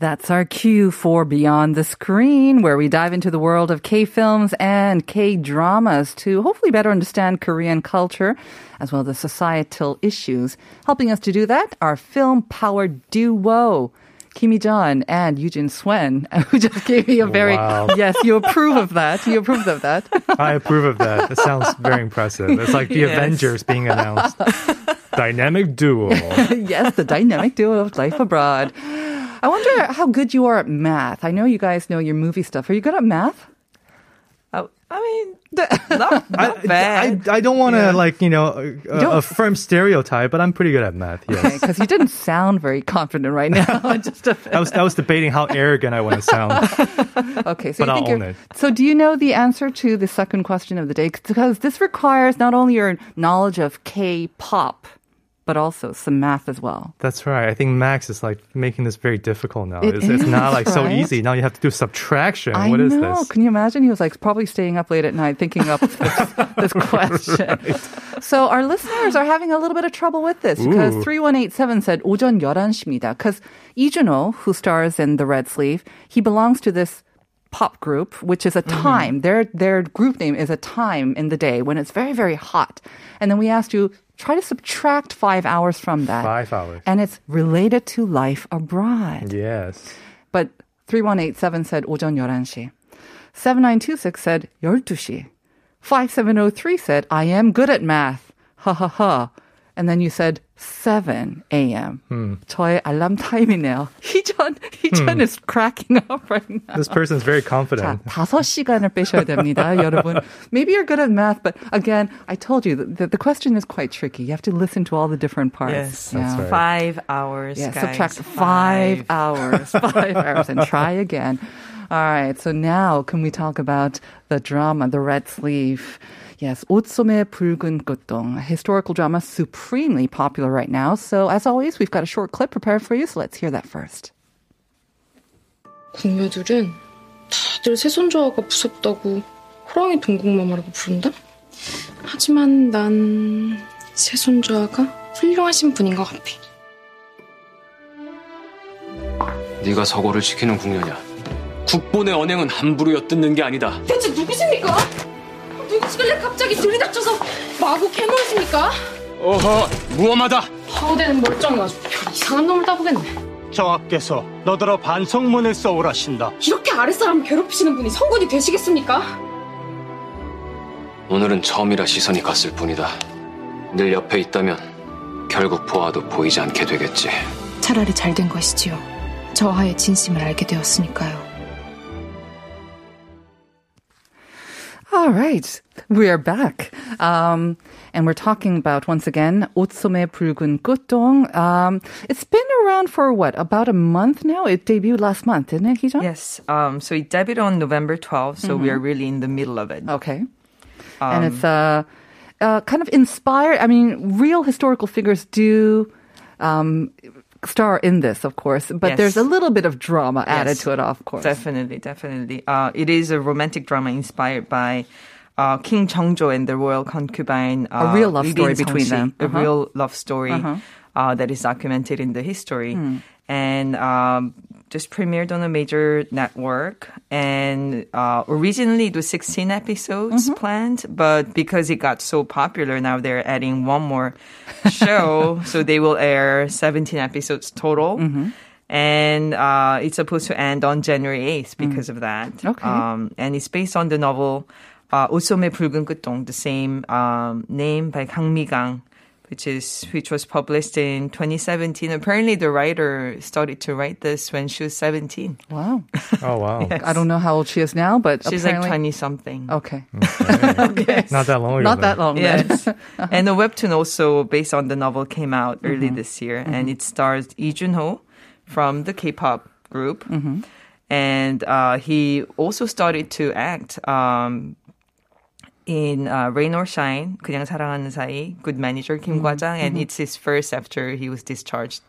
That's our cue for Beyond the Screen, where we dive into the world of K films and K dramas to hopefully better understand Korean culture as well as the societal issues. Helping us to do that, our film power duo. Kim Jun and Eugene Swen, who just gave me a very Wow. yes, you approve of that. You approve of that. I approve of that. It sounds very impressive. It's like the Yes. Avengers being announced. Dynamic duo. yes, the dynamic duo of life abroad. I wonder how good you are at math. I know you guys know your movie stuff. Are you good at math? Oh, I mean, not, not bad. I, I don't want to like you know a, don't- a firm stereotype, but I'm pretty good at math. Yes. Because you didn't sound very confident right now. Just a. I was I was debating how arrogant I want to sound. Okay, so But you I'll own it. so do you know the answer to the second question of the day? Because this requires not only your knowledge of K-pop, but also some math as well. That's right. I think Max is like making this very difficult now. It it's, is, it's not like right? so easy. Now you have to do subtraction. I what know. this? Can you imagine? He was like probably staying up late at night thinking up this, this, question. Right. So our listeners are having a little bit of trouble with this Ooh. because 3187 said 오전 11시입니다. Because Lee Jun-ho, who stars in The Red Sleeve, he belongs to this pop group, which is a mm-hmm. time. Mm-hmm. Their their group name is a time in the day when it's very very hot. And then we asked you, try to subtract five hours from that. Five hours. And it's related to life abroad. Yes. But 3187 said 오전 11시. 7926 said 12시. 5703 said I am good at math. Ha ha ha. And then you said 7 a.m. 저의 알람 타임이네요. 희전, 희전 is cracking up right now. This person's very 자, confident. 다섯 시간을 빼셔야 됩니다, 여러분. Maybe you're good at math, but again, I told you that the, the question is quite tricky. You have to listen to all the different parts. Yes. Yeah. right. Five hours. Yeah, guys. subtract five, hours, five hours, and try again. All right, so now can we talk about the drama, the red sleeve? Yes, 옷소매 붉은 꽃동, a historical drama supremely popular right now. So as always, we've got a short clip prepared for you, so let's hear that first. 궁녀들은 다들 새손자가 무섭다고 호랑이 동국마마라고 부른다? 하지만 난 새손자가 훌륭하신 분인 것 같아. 네가 서고를 지키는 궁녀냐? 국본의 언행은 함부로 엿듣는 게 아니다. 대체 누구십니까? 누구시길래 갑자기 들이닥쳐서 마구 캐물으십니까? 어허, 무엄하다. 아주 별 이상한 놈을 따보겠네. 정하께서 너더러 반성문을 써오라신다. 이렇게 아랫사람 괴롭히시는 분이 성군이 되시겠습니까? 오늘은 처음이라 시선이 갔을 뿐이다. 늘 옆에 있다면 결국 보아도 보이지 않게 되겠지. 차라리 잘 된 것이지요. 저하의 진심을 알게 되었으니까요. All right. We are back. Um, and we're talking about, once again, Otsume Pulgun Gutdong. Um, it's been around for what, about a month now? It debuted last month, didn't it, Hijong? Yes. Um, so it debuted on November 12th, so mm-hmm. we are mm-hmm. really in the middle of it. Okay. Um, and it's uh, uh, kind of inspired, I mean, real historical figures do um, star in this, of course, but Yes. there's a little bit of drama added Yes. to it, of course. Definitely, definitely. Uh, it is a romantic drama inspired by uh, King Jeongjo and the royal concubine. Uh, real love story Bin between them. A Uh-huh. real love story Uh-huh. uh, that is documented in the history. Hmm. And um, just premiered on a major network. And uh, originally it was 16 episodes Mm-hmm. planned, but because it got so popular, now they're adding one more show. so they will air 17 episodes total. Mm-hmm. And uh, it's supposed to end on January 8th because of that. Okay. Um, and it's based on the novel uh, 옷소매 붉은 끝동, the same um, name by Kang Mi-gang, which is which was published in 2017. Apparently, the writer started to write this when she was 17. Wow. Oh wow. Yes. I don't know how old she is now, but She's like 20 something. Okay. Not that long ago. Not then. that long. then. Yes. and the webtoon also based on the novel came out early Mm-hmm. this year, and it stars Lee Jun-ho from the K-pop group, and uh, he also started to act um, in uh, Rain or Shine, 그냥 사랑하는 사이, Good Manager Kim mm-hmm. Kwajang, and mm-hmm. it's his first after he was discharged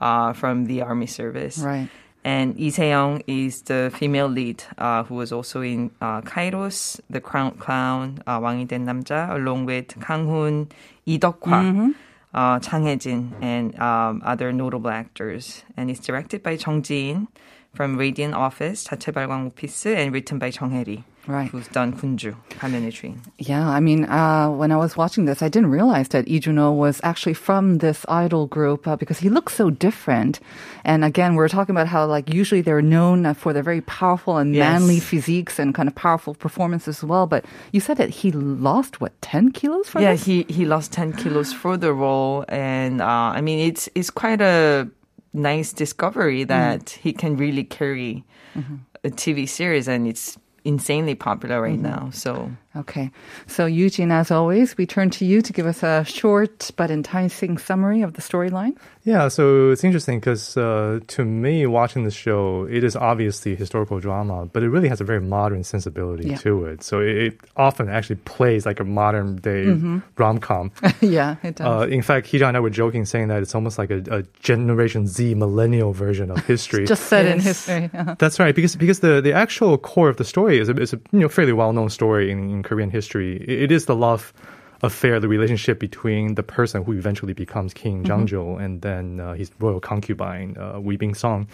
uh, from the army service. Right. And Lee Seyoung is the female lead uh, who was also in uh, Kairos, The Crown Clown, uh, 왕이 된 남자, along with Kang Hoon, Lee Deok Hwa, mm-hmm. uh, Chang Hye Jin, and um, other notable actors. And it's directed by Jung Ji-in from Radiant Office, 자체 발광 오피스, and written by 정혜리. Right. Who's done Kunju, Hamin의 Yeah, I mean, uh, when I was watching this, I didn't realize that Lee Jun-ho was actually from this idol group uh, because he looks so different. And again, we are talking about how, like, usually they're known for their very powerful and yes. manly physiques and kind of powerful performances as well. But you said that he lost, what, 10 kilos for Yeah, this? he, he lost 10 kilos for the role. And, uh, I mean, it's, it's quite a nice discovery mm. that he can really carry mm-hmm. a TV series, and it's insanely popular right now. So Okay. So, Eugene, as always, we turn to you to give us a short but enticing summary of the storyline. Yeah, so it's interesting because uh, to me, watching the show, it is obviously historical drama, but it really has a very modern sensibility Yeah. to it. So it, it often actually plays like a modern day Mhm. rom com. yeah, it does. Uh, in fact, Hija and I were joking, saying that it's almost like a, a Generation Z millennial version of history. Just set in Yes. history. That's right, because because the, the actual core of the story is a, is a you know fairly well known story in, in Korean history. It, it is the love affair, the relationship between the person who eventually becomes King Jeongjo and then uh, his royal concubine uh, Uibin Seong.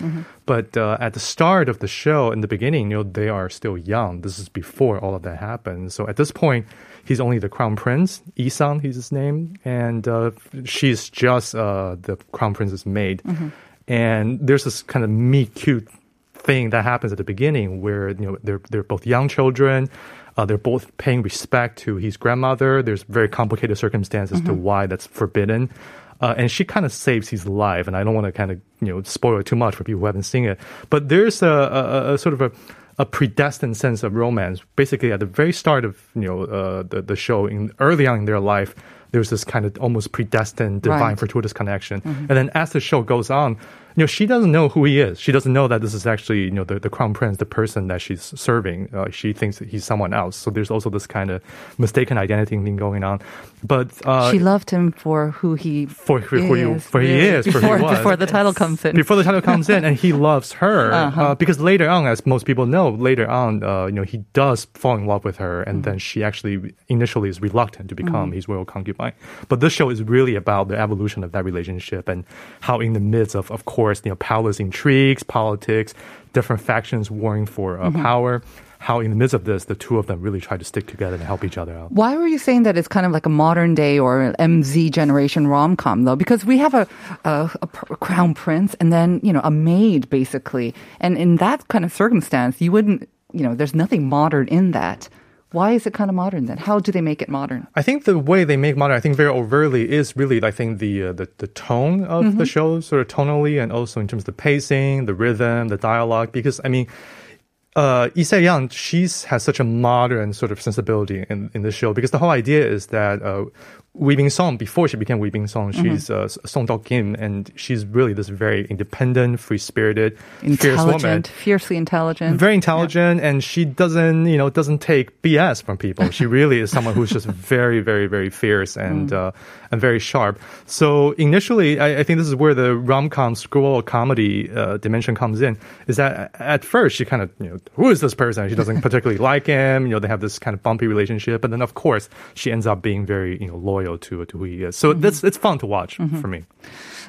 But uh, at the start of the show, in the beginning, you know they are still young. This is before all of that happens. So at this point, he's only the crown prince. Isan, he's his name, and uh, she's just uh, the crown prince's maid. And there's this kind of meet cute thing that happens at the beginning where you know they're they're both young children. Uh, they're both paying respect to his grandmother. There's very complicated circumstances to why that's forbidden. Uh, and she kind of saves his life, and I don't want to kind of you know spoil it too much for people who haven't seen it. But there's a, a, a sort of a, a predestined sense of romance. Basically, at the very start of you know uh, the the show, in early on in their life, there's this kind of almost predestined divine Right. fortuitous connection. And then as the show goes on, you know, she doesn't know who he is. She doesn't know that this is actually, you know, the, the crown prince, the person that she's serving. Uh, she thinks that he's someone else. So there's also this kind of mistaken identity thing going on. But uh, she loved him for who he for, who he, is, for he is, for before, he before the title comes in. Before the title comes in, and he loves her Uh-huh. uh, because later on, as most people know, later on, uh, you know, he does fall in love with her, and then she actually initially is reluctant to become his royal concubine. But this show is really about the evolution of that relationship and how, in the midst of, of course, you know, palace intrigues, politics, different factions warring for uh, power. How in the midst of this, the two of them really try to stick together and help each other out. Why were you saying that it's kind of like a modern day or MZ generation rom com though? Because we have a, a, a crown prince and then you know a maid basically, and in that kind of circumstance, you wouldn't you know there's nothing modern in that. Why is it kind of modern then? How do they make it modern? I think the way they make modern, I think very overtly, is really I think the uh, the, the tone of the show, sort of tonally, and also in terms of the pacing, the rhythm, the dialogue. Because I mean, uh, Lee Se-young, she's has such a modern sort of sensibility in, in the show because the whole idea is that uh, Uibin Seong, before she became Uibin Seong, she's uh, Song Dok Kim, and she's really this very independent, free-spirited, fierce woman. Intelligent, fiercely intelligent. Very intelligent, and she doesn't, you know, doesn't take BS from people. She really is someone who's just very, very, very fierce and uh, and very sharp. So initially, I, I think this is where the rom com screwball comedy uh, dimension comes in. Is that at first she kind of, you know, who is this person? She doesn't particularly like him. You know, they have this kind of bumpy relationship, and then of course she ends up being very, you know, loyal to to who he is. So that's it's fun to watch for me.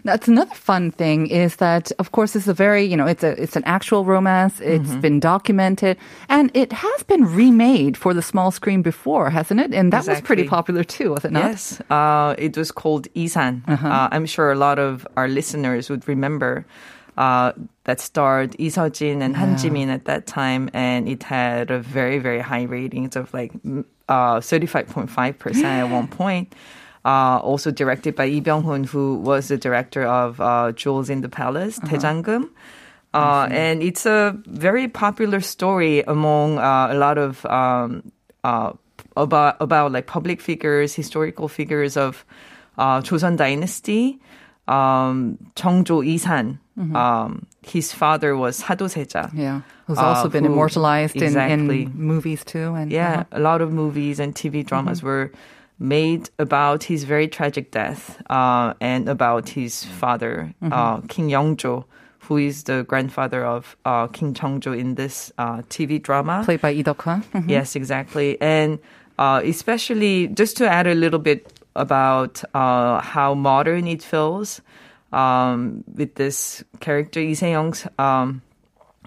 That's another fun thing is that, of course, it's a very, you know, it's a, it's an actual romance. It's Mm-hmm. been documented and it has been remade for the small screen before, hasn't it? And that was pretty popular too, was it not? Yes, uh, it was called Isan. Uh, I'm sure a lot of our listeners would remember uh, that starred Lee Seo-jin and Han Ji-min at that time, and it had a very, very high ratings of like uh, 35.5% at one point. Uh, also directed by Lee Byung-hun, who was the director of uh, Jewels in the Palace, uh-huh. Uh, mm-hmm. and it's a very popular story among uh, a lot of um, uh, about about like public figures, historical figures of uh, Joseon Dynasty, um, Jeongjo Isan, mm-hmm. um, his father was Sado Seja. Yeah. Who's also uh, been who, immortalized exactly. in, in, movies too. And Yeah, uh-huh. a lot of movies and TV dramas mm-hmm. were made about his very tragic death uh, and about his father, mm-hmm. uh, King Yongjo, who is the grandfather of uh, King Jeongjo in this uh, TV drama. Played by Lee Deok-hwa. Mm-hmm. Yes, exactly. And uh, especially, just to add a little bit about how modern it feels, um, with this character Lee Se-young's, um,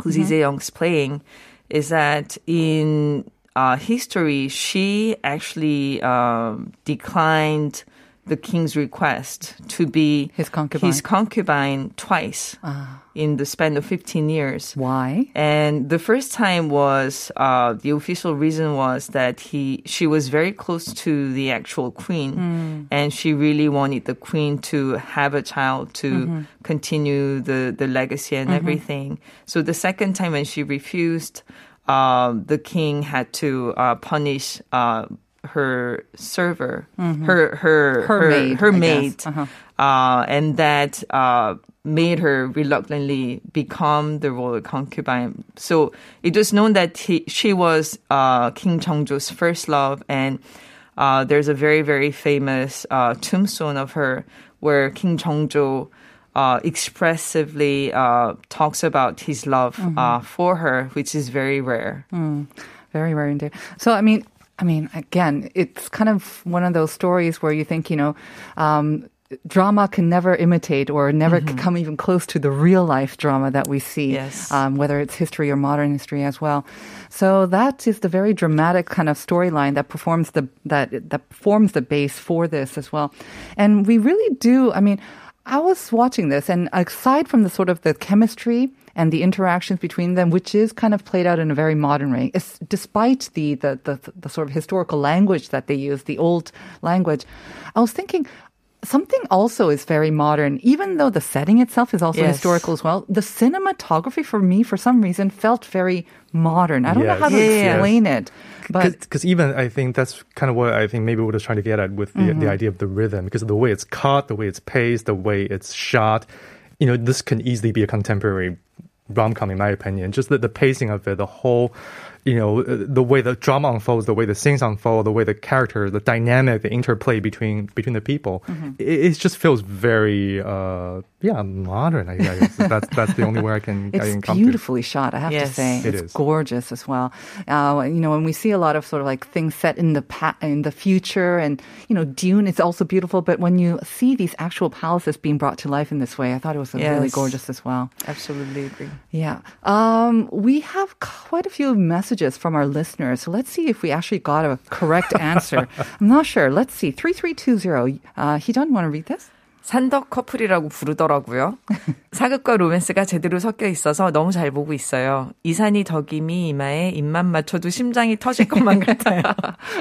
who's Lee Se-young's playing, is that in uh, history she actually um, declined the king's request to be His concubine. his concubine twice Ah. in the span of 15 years. Why? And the first time was uh, the official reason was that he she was very close to the actual queen, and she really wanted the queen to have a child to continue the the legacy and everything. So the second time when she refused, uh, the king had to uh, punish. Uh, her server, her her Her maid, her maid, Uh-huh. uh, and that uh, made her reluctantly become the royal concubine. So it was known that he, she was uh, King Jeongjo's first love, and uh, there's a very very famous uh, tombstone of her where King Jeongjo. Uh, expressively uh, talks about his love uh, for her, which is very rare. Very rare indeed. So, I mean, I mean, again, it's kind of one of those stories where you think, you know, um, drama can never imitate or never come even close to the real life drama that we see, Yes. um, whether it's history or modern history as well. So that is the very dramatic kind of storyline that performs the that that forms the base for this as well. And we really do. I mean, I was watching this, and aside from the sort of the chemistry and the interactions between them, which is kind of played out in a very modern way, it's, despite the, the the the sort of historical language that they use, the old language, I was thinking. Something also is very modern, even though the setting itself is also Yes. historical as well. The cinematography for me, for some reason, felt very modern. I don't know how to Yes. explain it, but because even I think that's kind of what I think maybe what I was trying to get at with the, Mm-hmm. the idea of the rhythm because of the way it's cut, the way it's paced, the way it's shot. You know, this can easily be a contemporary rom com, in my opinion. Just the, the pacing of it, the whole, you know, uh, the way the drama unfolds, the way the scenes unfold, the way the character, the dynamic, the interplay between between the people. Mm-hmm. It, it just feels very, uh, yeah, modern. I guess that's that's the only way I can. I It's can come to. beautifully shot, I have to say. It it's is. gorgeous as well. Uh, you know, when we see a lot of sort of like things set in the pa- in the future, and you know, Dune is also beautiful. But when you see these actual palaces being brought to life in this way, I thought it was really gorgeous as well. Absolutely agree. Yeah. Um, we have quite a few messages from our listeners. So let's see if we actually got a correct answer. I'm not sure. Let's see. 3320. Uh, Hee-jeon, want to read this? 산덕 커플이라고 부르더라고요. 사극과 로맨스가 제대로 섞여 있어서 너무 잘 보고 있어요. 이산이 덕임이 이마에 입만 맞춰도 심장이 터질 것만 같아요.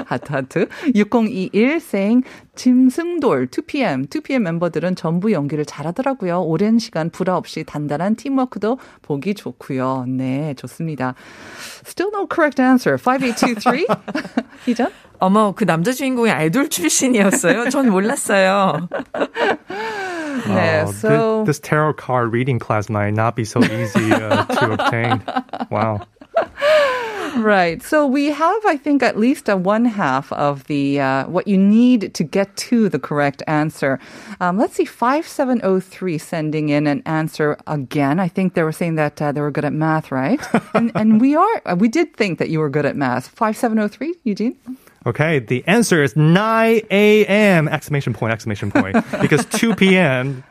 하트 하트. 6021 saying 짐승돌 2PM 2PM 멤버들은 전부 연기를 잘하더라고요. 오랜 시간 불화 없이 단단한 팀워크도 보기 좋고요. 네, 좋습니다. Still no correct answer. 5823. 희전? 어머, 그 남자 주인공이 아이돌 출신이었어요? 전 몰랐어요. 네, Oh, so this, this tarot card reading class might not be so easy uh, to obtain. Wow. Right. So we have, I think, at least a one half of the uh, what you need to get to the correct answer. Um, let's see, five seven zero three sending in an answer again. I think they were saying that uh, they were good at math, right? and, and we are. uh, We did think that you were good at math. Five seven zero three, Eugene. Okay, the answer is 9 a.m. exclamation point, exclamation point. because 2 p.m.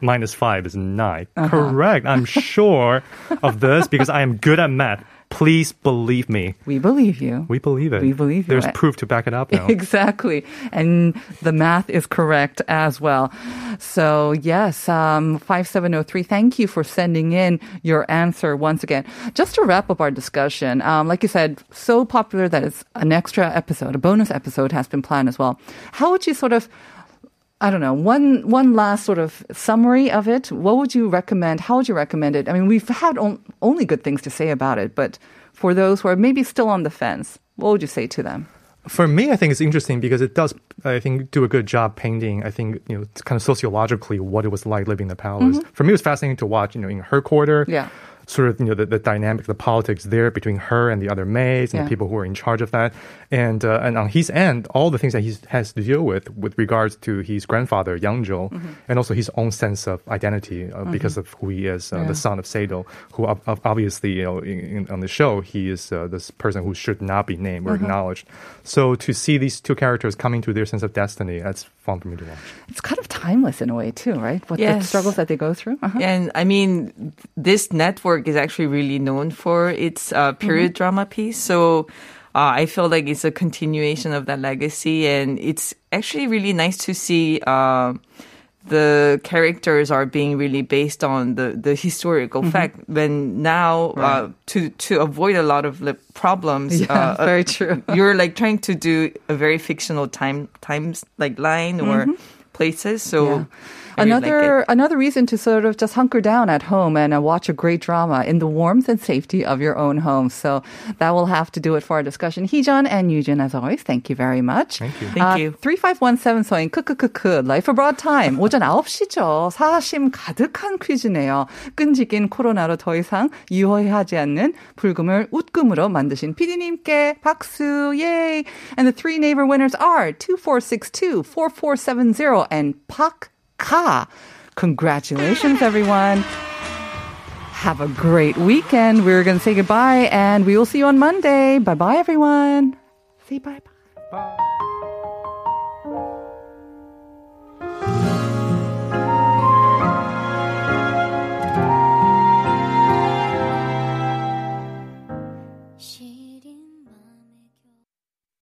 minus 5 is 9. Correct. I'm sure of this because I am good at math. Please believe me. We believe you. We believe it. We believe you. There's proof to back it up now. Exactly. And the math is correct as well. So, yes, um, 5703, thank you for sending in your answer once again. Just to wrap up our discussion, um, like you said, so popular that it's an extra episode, a bonus episode has been planned as well. How would you sort of I don't know. One one last sort of summary of it. What would you recommend? How would you recommend it? I mean, we've had on, only good things to say about it, but for those who are maybe still on the fence, what would you say to them? for me, I think it's interesting because it does, I think, do a good job painting. I think you know, kind of sociologically what it was like living in the palace. Mm-hmm. For me, it was fascinating to watch. You know, in her quarter, Yeah. Sort of you know the, the dynamic, the politics there between her and the other maids and Yeah. the people who are in charge of that, and uh, and on his end, all the things that he has to deal with with regards to his grandfather Yeongjo, Mm-hmm. and also his own sense of identity uh, because of who he is, uh, Yeah. the son of Sado, who ob- ob- obviously you know in, in, on the show he is uh, this person who should not be named or acknowledged. So to see these two characters coming to their sense of destiny, that's fun for me to watch. It's kind of timeless in a way too, right? What the struggles that they go through. Uh-huh. And I mean, this network is actually really known for its uh, period drama piece. So uh, I feel like it's a continuation of that legacy, and it's actually really nice to see. Uh, the characters are being really based on the, the historical fact when now uh, to to avoid a lot of the problems Yeah, uh, very true. you're like trying to do a very fictional time times like line or places so Mm-hmm. Yeah. I really like Another it. another reason to sort of just hunker down at home and uh, watch a great drama in the warmth and safety of your own home. So that will have to do it for our discussion. Heejun and Yujin, as always, thank you very much. Thank you. Thank you. 3517 서인 크크크크 Life Abroad Time 오전 9시죠. 사심 가득한 퀴즈네요. 끈질긴 코로나로 더 이상 유효하지 않는 불금을 웃금으로 만드신 PD님께 박수. Yay. And the three neighbor winners are 2462, 4470 and Pak Ka. Congratulations everyone. Have a great weekend. We're going to say goodbye and we will see you on Monday. Bye bye everyone. Say bye bye. Bye.